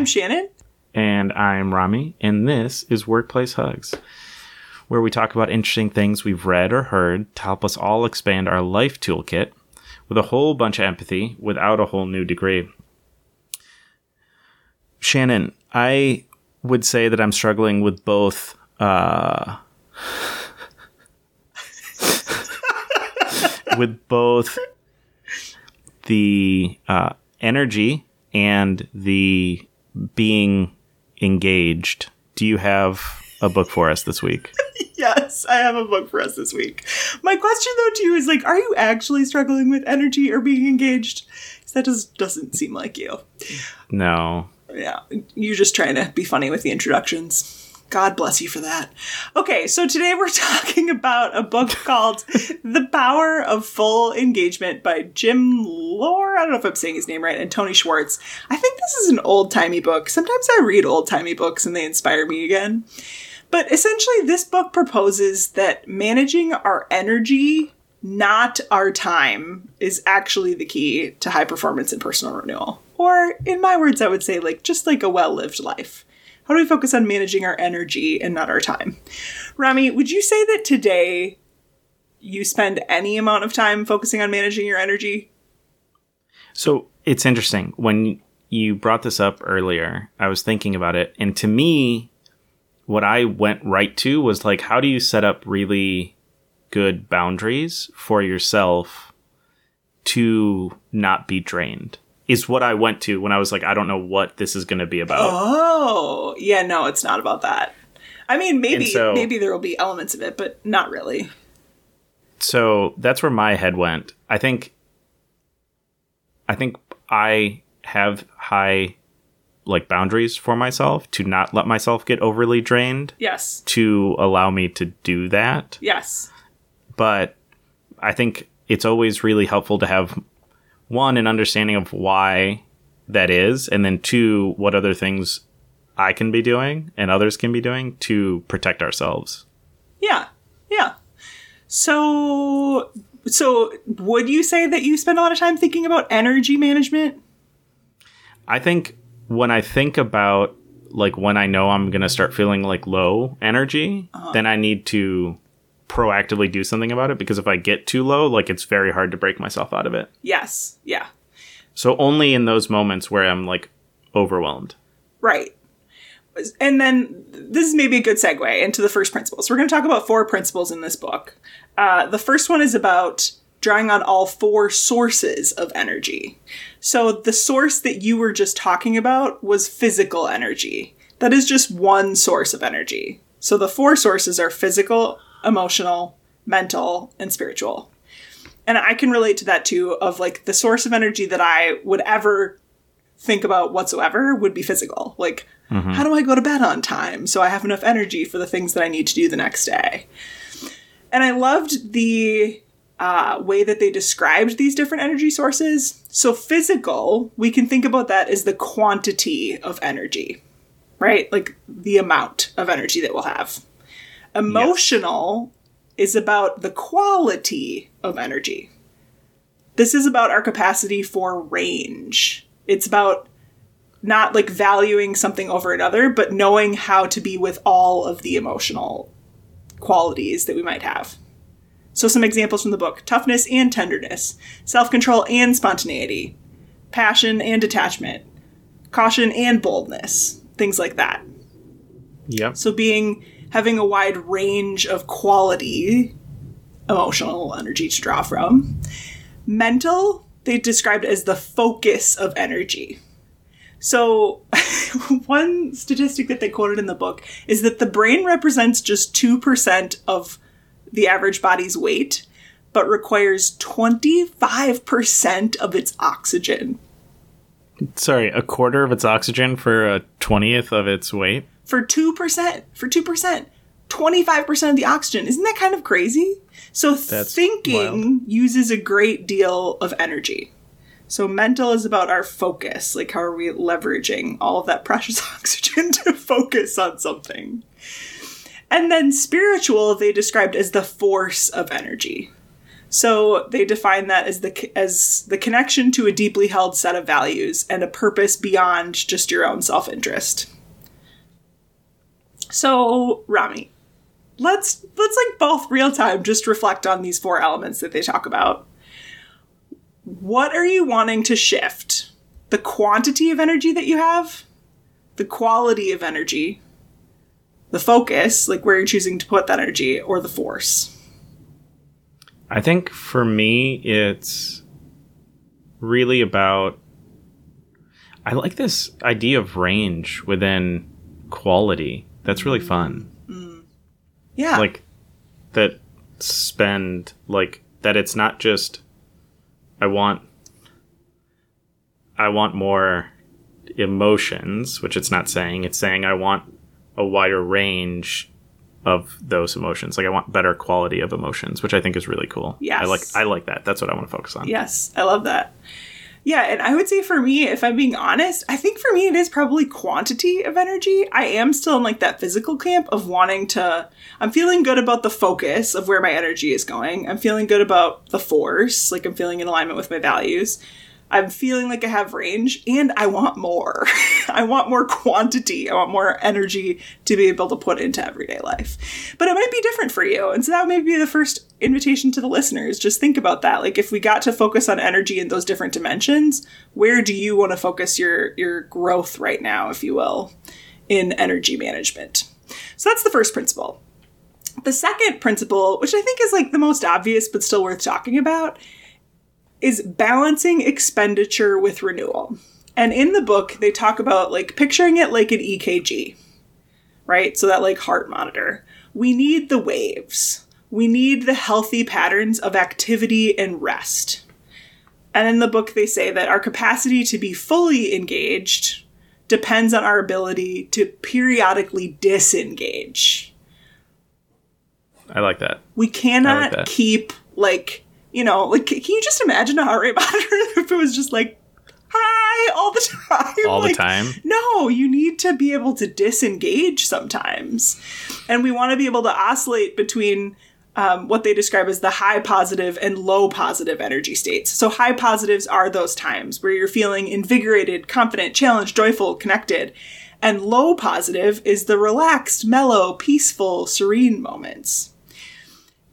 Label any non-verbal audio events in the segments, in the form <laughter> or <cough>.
I'm Shannon. And I'm Rami, and this is Workplace Hugs, where we talk about interesting things we've read or heard to help us all expand our life toolkit with a whole bunch of empathy without a whole new degree. Shannon, I would say that I'm struggling with both. Uh, <laughs> with both the uh, energy and the being engaged. Do you have a book for us this week? <laughs> yes, I have a book for us this week. My question though to you is like, are you actually struggling with energy or being engaged? Because that just doesn't seem like you. No. Yeah, you're just trying to be funny with the introductions. God bless you for that. Okay, so today we're <laughs> talking about a book called The Power of Full Engagement by Jim Loehr. I don't know if I'm saying his name right, and Tony Schwartz. I think this is an old timey book. Sometimes I read old timey books and they inspire me again. But essentially, this book proposes that managing our energy, not our time, is actually the key to high performance and personal renewal. Or, in my words, I would say, like, just like a well lived life. How do we focus on managing our energy and not our time? Rami, would you say that today you spend any amount of time focusing on managing your energy? So it's interesting. When you brought this up earlier, I was thinking about it. And to me, what I went right to was like, how do you set up really good boundaries for yourself to not be drained? Is what I went to when I was like, I don't know what this is going to be about. Oh, yeah, no, it's not about that. I mean, maybe so, maybe there will be elements of it, but not really. So that's where my head went. I think I think I have high like boundaries for myself to not let myself get overly drained. Yes. To allow me to do that. Yes. But I think it's always really helpful to have one, an understanding of why that is, and then two, what other things I can be doing and others can be doing to protect ourselves. Yeah. Yeah. So so would you say that you spend a lot of time thinking about energy management? I think when I think about like when I know I'm going to start feeling like low energy, uh-huh. then I need to proactively do something about it because if I get too low, like it's very hard to break myself out of it. Yes. Yeah. So only in those moments where I'm like overwhelmed. Right. And then this is maybe a good segue into the first principle. So we're going to talk about four principles in this book. Uh, the first one is about drawing on all four sources of energy. So the source that you were just talking about was physical energy. That is just one source of energy. So the four sources are physical, emotional, mental, and spiritual. And I can relate to that too of like the source of energy that I would ever think about whatsoever would be physical. Like, mm-hmm. how do I go to bed on time so I have enough energy for the things that I need to do the next day? And I loved the uh, way that they described these different energy sources. So, physical, we can think about that as the quantity of energy, right? Like the amount of energy that we'll have. Emotional yes. is about the quality of energy. This is about our capacity for range. It's about not like valuing something over another, but knowing how to be with all of the emotional qualities that we might have. So, some examples from the book toughness and tenderness, self control and spontaneity, passion and detachment, caution and boldness, things like that. Yep. So, being having a wide range of quality emotional energy to draw from. Mental, they described as the focus of energy. So, <laughs> one statistic that they quoted in the book is that the brain represents just 2% of the average body's weight, but requires 25% of its oxygen. Sorry, a quarter of its oxygen for a 20th of its weight? For 2%, for 2%, 25% of the oxygen. Isn't that kind of crazy? So That's thinking wild. uses a great deal of energy. So mental is about our focus. Like how are we leveraging all of that <laughs> precious oxygen to focus on something? And then spiritual they described as the force of energy. So they define that as the as the connection to a deeply held set of values and a purpose beyond just your own self-interest. So, Rami, let's let's like both real time just reflect on these four elements that they talk about. What are you wanting to shift? The quantity of energy that you have, the quality of energy, the focus, like where you're choosing to put that energy, or the force. I think for me, it's really about. I like this idea of range within quality. That's really fun. Mm. Yeah. Like that spend like that. It's not just. I want. I want more emotions, which it's not saying. It's saying I want a wider range of those emotions. Like I want better quality of emotions, which I think is really cool. Yes. I like I like that. That's what I want to focus on. Yes, I love that. Yeah, and I would say for me, if I'm being honest, I think for me it is probably quantity of energy. I am still in like that physical camp of wanting to I'm feeling good about the focus of where my energy is going. I'm feeling good about the force, like I'm feeling in alignment with my values. I'm feeling like I have range and I want more. <laughs> I want more quantity. I want more energy to be able to put into everyday life. But it might be different for you. And so that may be the first invitation to the listeners. Just think about that. Like if we got to focus on energy in those different dimensions, where do you want to focus your your growth right now, if you will, in energy management? So that's the first principle. The second principle, which I think is like the most obvious but still worth talking about, is balancing expenditure with renewal. And in the book, they talk about like picturing it like an EKG, right? So that like heart monitor. We need the waves. We need the healthy patterns of activity and rest. And in the book, they say that our capacity to be fully engaged depends on our ability to periodically disengage. I like that. We cannot that. keep like you know like can you just imagine a heart rate <laughs> monitor if it was just like hi all the <laughs> time All the time? no you need to be able to disengage sometimes and we want to be able to oscillate between um, what they describe as the high positive and low positive energy states. So, high positives are those times where you're feeling invigorated, confident, challenged, joyful, connected. And low positive is the relaxed, mellow, peaceful, serene moments.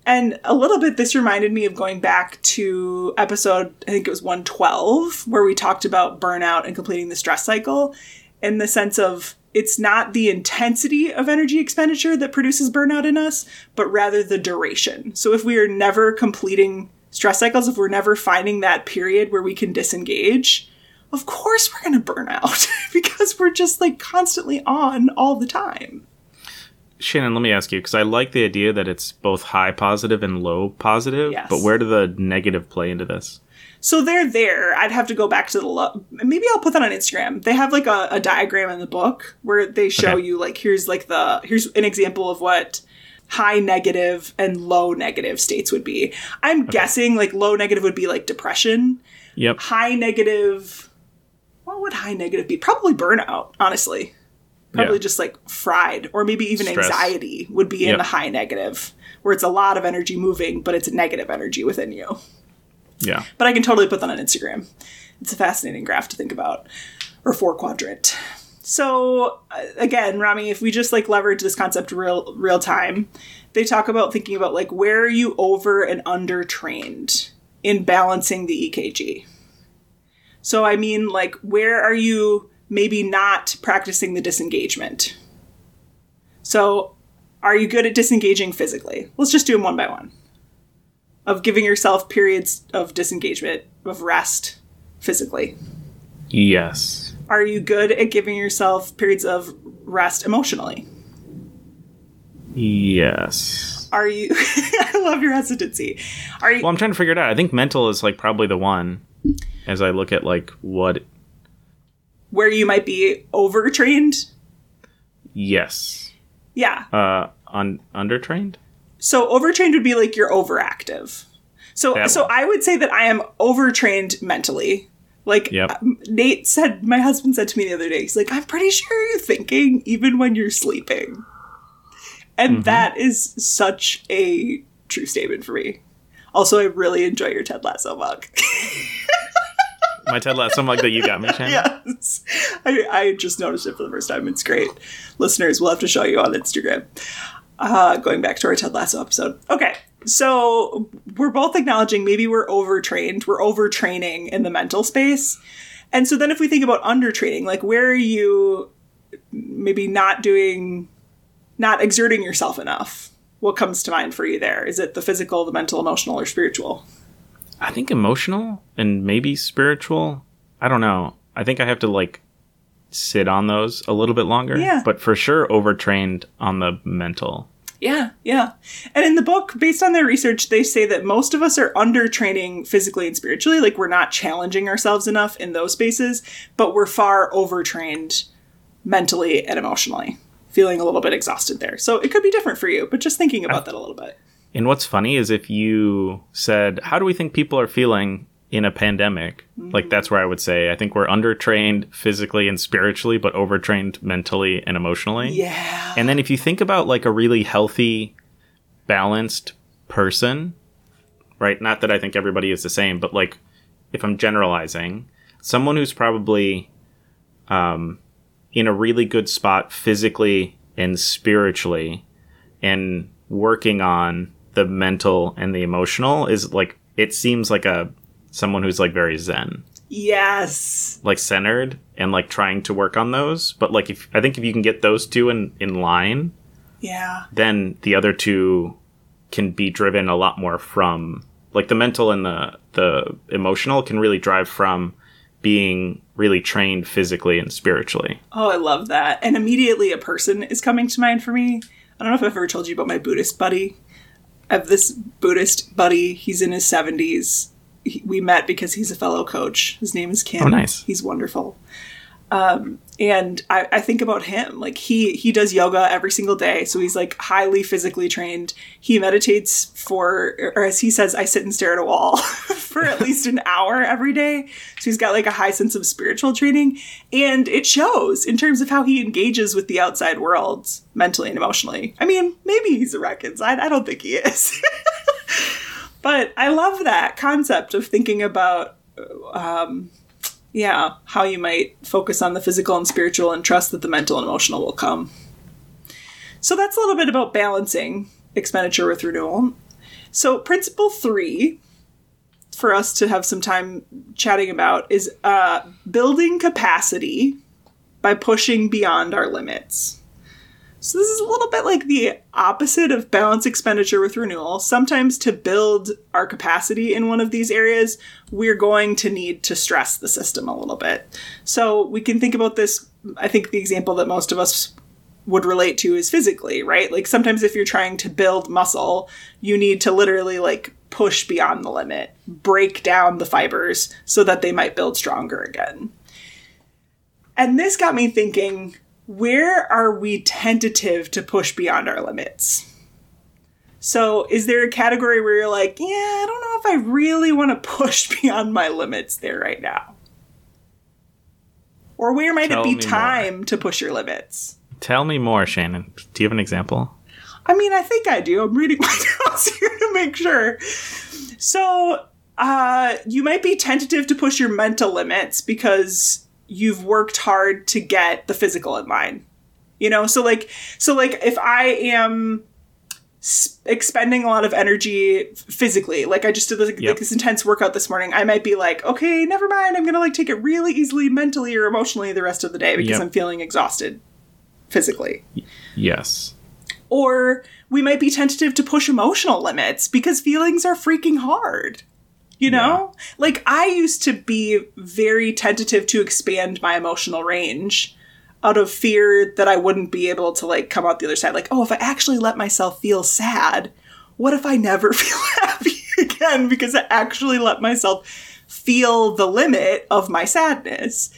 And a little bit, this reminded me of going back to episode, I think it was 112, where we talked about burnout and completing the stress cycle in the sense of it's not the intensity of energy expenditure that produces burnout in us, but rather the duration. So if we are never completing stress cycles, if we're never finding that period where we can disengage, of course we're going to burn out <laughs> because we're just like constantly on all the time. Shannon, let me ask you because I like the idea that it's both high positive and low positive. Yes. But where do the negative play into this? So they're there. I'd have to go back to the lo- maybe I'll put that on Instagram. They have like a, a diagram in the book where they show Okay. you like here's like the here's an example of what high negative and low negative states would be. I'm guessing like low negative would be like depression. Yep. High negative what would high negative be? Probably burnout, honestly. Probably Yeah. just like fried or maybe even Stress. anxiety would be in Yep. the high negative where it's a lot of energy moving but it's negative energy within you Yeah. but I can totally put that on Instagram. It's a fascinating graph to think about, or four quadrant. So uh, again, Rami, if we just like leverage this concept real real time, they talk about thinking about like where are you over and under trained in balancing the EKG. So I mean like where are you maybe not practicing the disengagement? So are you good at disengaging physically? Let's just do them one by one of giving yourself periods of disengagement, of rest physically? Yes. Are you good at giving yourself periods of rest emotionally? Yes. Are you <laughs> I love your hesitancy. Are you Well, I'm trying to figure it out. I think mental is like probably the one as I look at like what. Where you might be overtrained? Yes. Yeah. Uh, un- undertrained? So overtrained would be like you're overactive. So That so one. I would say that I am overtrained mentally. Like Yep. um, Nate said, my husband said to me the other day, he's like, I'm pretty sure you're thinking even when you're sleeping. And Mm-hmm. that is such a true statement for me. Also, I really enjoy your Ted Lasso mug. <laughs> My Ted Lasso mug that you got me, Shannon. yes. I, I just noticed it for the first time. It's great. Listeners, we'll have to show you on Instagram. Uh, going back to our Ted Lasso episode. Okay, so we're both acknowledging maybe we're overtrained. We're overtraining in the mental space. And so then if we think about undertraining, like where are you maybe not doing, not exerting yourself enough? What comes to mind for you there? Is it the physical, the mental, emotional, or spiritual? I think emotional and maybe spiritual. I don't know. I think I have to like sit on those a little bit longer. Yeah. But for sure, overtrained on the mental. Yeah, yeah. And in the book, based on their research, they say that most of us are under training physically and spiritually. Like we're not challenging ourselves enough in those spaces, but we're far overtrained mentally and emotionally, feeling a little bit exhausted there. So it could be different for you, but just thinking about that a little bit. And what's funny is if you said, How do we think people are feeling in a pandemic? Like, that's where I would say, I think we're undertrained physically and spiritually, but overtrained mentally and emotionally. Yeah. And then if you think about like a really healthy, balanced person, right? Not that I think everybody is the same, but like if I'm generalizing, someone who's probably um, in a really good spot physically and spiritually and working on the mental and the emotional is like it seems like a someone who's like very zen Yes. like centered and like trying to work on those but like if i think if you can get those two in in line Yeah. then the other two can be driven a lot more from like the mental and the the emotional can really drive from being really trained physically and spiritually Oh, I love that. And immediately a person is coming to mind for me. I don't know if I've ever told you about my Buddhist buddy. Have this Buddhist buddy. He's in his 70s. He, we met because he's a fellow coach. His name is Kim. Oh, nice. He's wonderful. Um, and I, I think about him. Like he he does yoga every single day, so he's like highly physically trained. He meditates for, or as he says, I sit and stare at a wall <laughs> for at least an hour every day. So he's got like a high sense of spiritual training, and it shows in terms of how he engages with the outside world mentally and emotionally. I mean, maybe he's a wreck inside. I don't think he is. <laughs> but I love that concept of thinking about um, yeah, how you might focus on the physical and spiritual and trust that the mental and emotional will come. So that's a little bit about balancing expenditure with renewal. So, principle three for us to have some time chatting about is uh, building capacity by pushing beyond our limits. So this is a little bit like the opposite of balance expenditure with renewal. Sometimes to build our capacity in one of these areas, we're going to need to stress the system a little bit. So we can think about this. I think the example that most of us would relate to is physically, right? Like sometimes if you're trying to build muscle, you need to literally like push beyond the limit, break down the fibers so that they might build stronger again. And this got me thinking where are we tentative to push beyond our limits? So, is there a category where you're like, yeah, I don't know if I really want to push <laughs> beyond my limits there right now? Or where might Tell it be me time to push your limits? tell me more shannon do you have an example I mean, I think I do. I'm reading <laughs> my notes here to make sure. So, uh, you might be tentative to push your mental limits because you've worked hard to get the physical in line. You know, so like, so like, if I am expending a lot of energy physically, like I just did this, Yep. like this intense workout this morning, I might be like, okay, never mind. I'm gonna like take it really easily mentally or emotionally the rest of the day because Yep. I'm feeling exhausted physically yes or we might be tentative to push emotional limits because feelings are freaking hard. You know? Like I used to be very tentative to expand my emotional range out of fear that I wouldn't be able to like come out the other side like, "Oh, if I actually let myself feel sad, what if I never <laughs> feel happy again because I actually let myself feel the limit of my sadness?"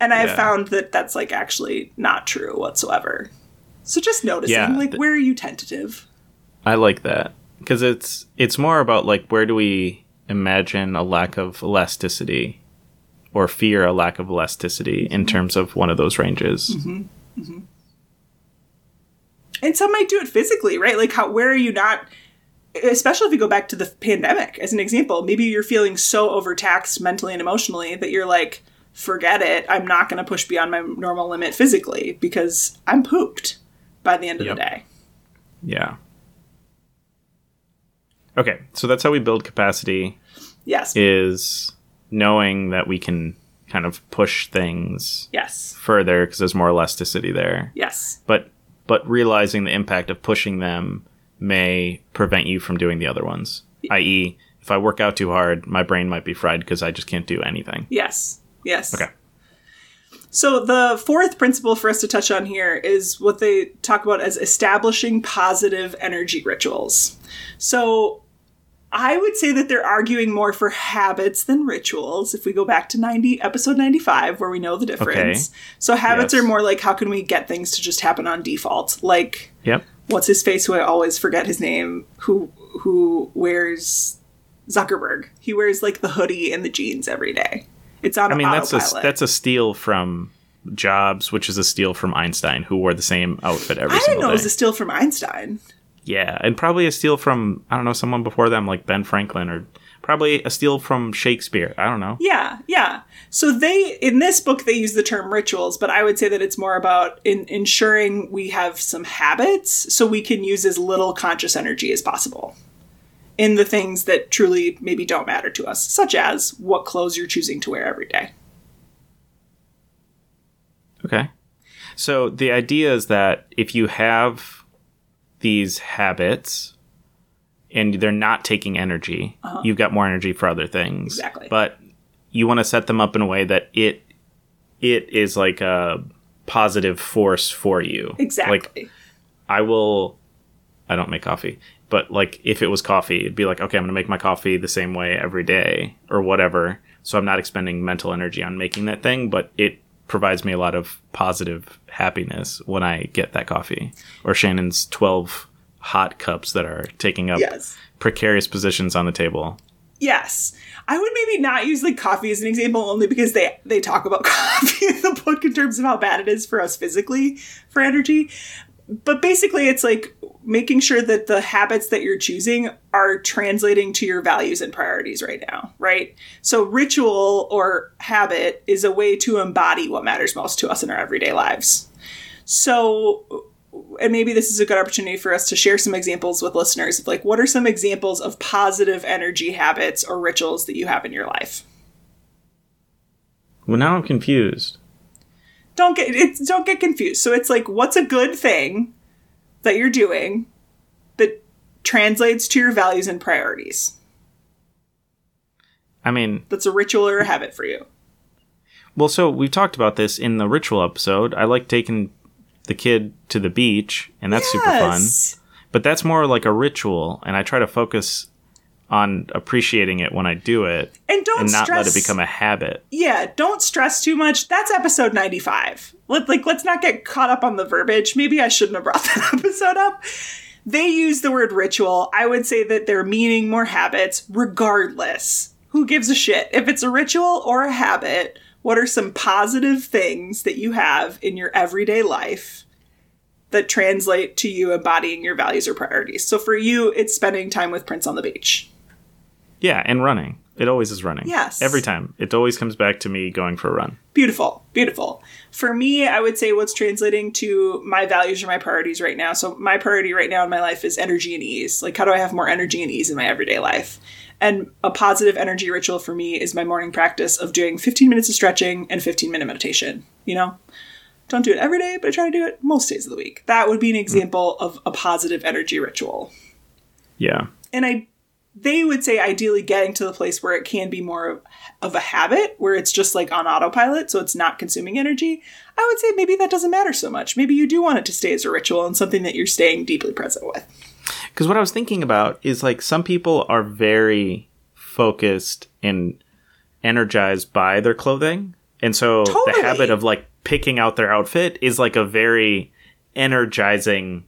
And I've Yeah. found that that's like actually not true whatsoever. So just noticing, Yeah, like, th- where are you tentative? I like that because it's it's more about like where do we imagine a lack of elasticity or fear a lack of elasticity in mm-hmm. terms of one of those ranges. Mm-hmm. Mm-hmm. And some might do it physically, right? Like, how where are you not especially if you go back to the pandemic as an example, maybe you're feeling so overtaxed mentally and emotionally that you're like, forget it. I'm not going to push beyond my normal limit physically because I'm pooped by the end of Yep. the day. Yeah. Okay, so that's how we build capacity Yes. is knowing that we can kind of push things yes. further because there's more elasticity there. Yes. But but realizing the impact of pushing them may prevent you from doing the other ones. i.e., if I work out too hard, my brain might be fried because I just can't do anything. Yes. Yes. Okay. So the fourth principle for us to touch on here is what they talk about as establishing positive energy rituals. So I would say that they're arguing more for habits than rituals. If we go back to 90 episode 95 where we know the difference. So habits Yes. are more like how can we get things to just happen on default? Like Yep. what's his face who I always forget his name who who wears Zuckerberg. He wears like the hoodie and the jeans every day. It's on I mean, that's a that's a steal from Jobs, which is a steal from Einstein, who wore the same outfit every I didn't know it was a steal from Einstein. Yeah, and probably a steal from I don't know someone before them, like Ben Franklin, or probably a steal from Shakespeare. I don't know. Yeah, yeah. So they in this book they use the term rituals, but I would say that it's more about in, ensuring we have some habits so we can use as little conscious energy as possible in the things that truly maybe don't matter to us, such as what clothes you're choosing to wear every day. Okay. So the idea is that if you have these habits and they're not taking energy, you've got more energy for other things. Uh-huh. Exactly. But you want to set them up in a way that it it is like a positive force for you. Exactly. Like I will I don't make coffee, but like if it was coffee, it'd be like, okay, I'm going to make my coffee the same way every day or whatever. So I'm not expending mental energy on making that thing, but it provides me a lot of positive happiness when I get that coffee. Or Shannon's 12 hot cups that are taking up yes. precarious positions on the table. Yes. I would maybe not use like coffee as an example only because they they talk about <laughs> coffee in the book in terms of how bad it is for us physically for energy. But basically it's like making sure that the habits that you're choosing are translating to your values and priorities right now, right? So ritual or habit is a way to embody what matters most to us in our everyday lives. So and maybe this is a good opportunity for us to share some examples with listeners of like what are some examples of positive energy habits or rituals that you have in your life Well, now I'm confused. Don't get it's don't get confused so it's like what's a good thing that you're doing that translates to your values and priorities I mean, that's a ritual or a habit for you Well, so we've talked about this in the ritual episode. I like taking the kid to the beach, and that's super fun. But that's more like a ritual, and I try to focus on appreciating it when I do it, and don't and not stress let it become a habit. yeah don't stress too much. That's episode 95 Let, like let's not get caught up on the verbiage. Maybe i shouldn't have brought <laughs> that episode up. They use the word ritual. I would say that they're meaning more habits regardless. Who gives a shit? If it's a ritual or a habit what are some positive things that you have in your everyday life that translate to you embodying your values or priorities? So for you it's spending time with prince on the beach Yeah, and running. It always is running. Yes. Every time. It always comes back to me going for a run. Beautiful, beautiful. For me, I would say what's translating to my values or my priorities right now. So, my priority right now in my life is energy and ease. Like, how do I have more energy and ease in my everyday life? And a positive energy ritual for me is my morning practice of doing 15 minutes of stretching and 15 minute meditation. You know, don't do it every day, but I try to do it most days of the week. That would be an example of a positive energy ritual Yeah. and I they would say ideally getting to the place where it can be more of, of a habit where it's just like on autopilot so it's not consuming energy i would say maybe that doesn't matter so much maybe you do want it to stay as a ritual and something that you're staying deeply present with Because what I was thinking about is like some people are very focused and energized by their clothing. And so Totally. the habit of like picking out their outfit is like a very energizing,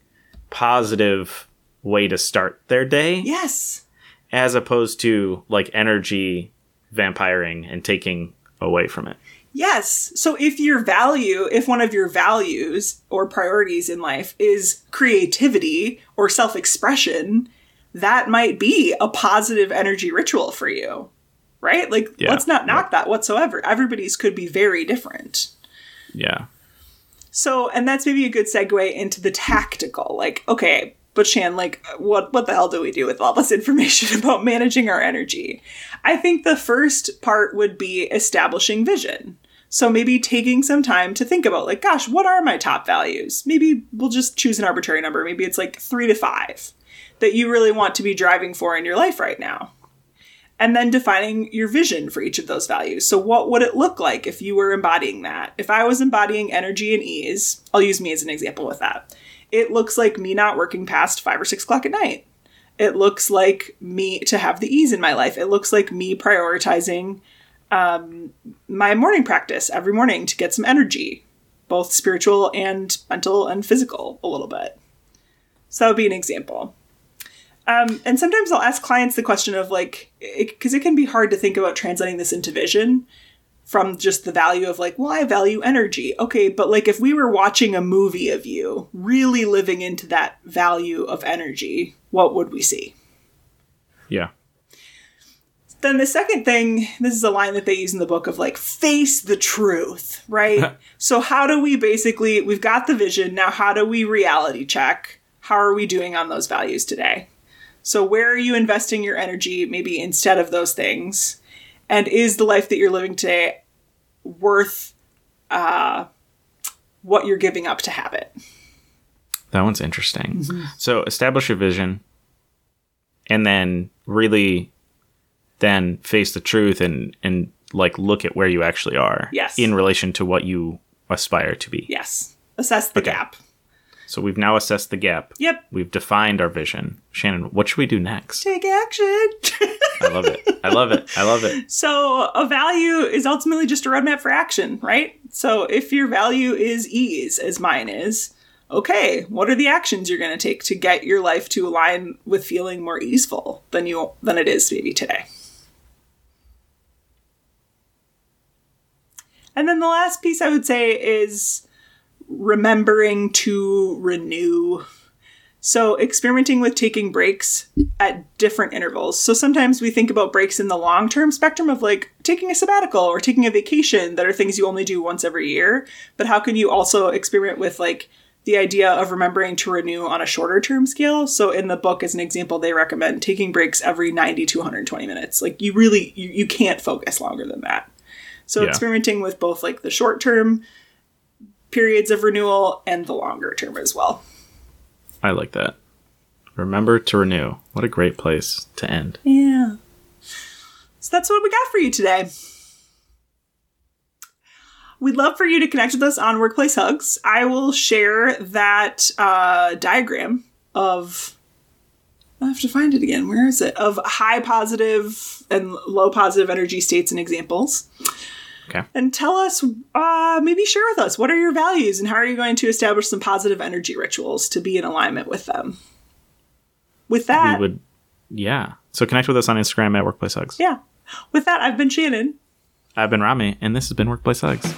positive way to start their day, yes as opposed to like energy vampiring and taking away from it. yes so if your value if one of your values or priorities in life is creativity or self-expression that might be a positive energy ritual for you. Right? Like, Yeah. let's not knock Yep. that whatsoever. Everybody's could be very different. Yeah. So, and that's maybe a good segue into the tactical. Like, okay, but Shan, like, what what the hell do we do with all this <laughs> information about managing our energy? I think the first part would be establishing vision. So maybe taking some time to think about, like, gosh, what are my top values? Maybe we'll just choose an arbitrary number. Maybe it's like three to five that you really want to be driving for in your life right now and then defining your vision for each of those values. So, what would it look like if you were embodying that? If I was embodying energy and ease, I'll use me as an example with that. It looks like me not working past five or six o'clock at night. It looks like me to have the ease in my life. It looks like me prioritizing um, my morning practice every morning to get some energy, both spiritual and mental and physical, a little bit. So, that would be an example. Um, and sometimes I'll ask clients the question of like, because it, can be hard to think about translating this into vision from just the value of like, well, I value energy. Okay, but like if we were watching a movie of you really living into that value of energy, what would we see? Yeah. Then the second thing, this is a line that they use in the book of like, face the truth, right? <laughs> so, how do we basically, we've got the vision, now how do we reality check? How are we doing on those values today? So, where are you investing your energy maybe instead of those things? And is the life that you're living today worth uh, what you're giving up to have it? That one's interesting. Mm-hmm. So establish your vision and then really then face the truth and and like look at where you actually are Yes. in relation to what you aspire to be. Yes. Assess the Okay. gap. So we've now assessed the gap. Yep. We've defined our vision. Shannon, what should we do next? Take action. <laughs> I love it. I love it. I love it. So, a value is ultimately just a roadmap for action, right? So, if your value is ease, as mine is, okay, what are the actions you're going to take to get your life to align with feeling more easeful than you than it is maybe today? And then the last piece I would say is remembering to renew so, experimenting with taking breaks at different intervals. So, sometimes we think about breaks in the long term spectrum of like taking a sabbatical or taking a vacation that are things you only do once every year. But how can you also experiment with like the idea of remembering to renew on a shorter term scale? So, in the book, as an example, they recommend taking breaks every 90 to 120 minutes. Like, you really, you, you can't focus longer than that. So, Yeah. experimenting with both like the short term periods of renewal and the longer term as well. I like that. Remember to renew. What a great place to end. Yeah. So that's what we got for you today. We'd love for you to connect with us on Workplace Hugs. I will share that uh, diagram of. I have to find it again. Where is it? Of high positive and low positive energy states and examples. Okay. And tell us, uh, maybe share with us, what are your values and how are you going to establish some positive energy rituals to be in alignment with them? With that, We would yeah. So connect with us on Instagram at Workplace Hugs. yeah. With that, I've been Shannon. I've been Rami, and this has been Workplace Hugs.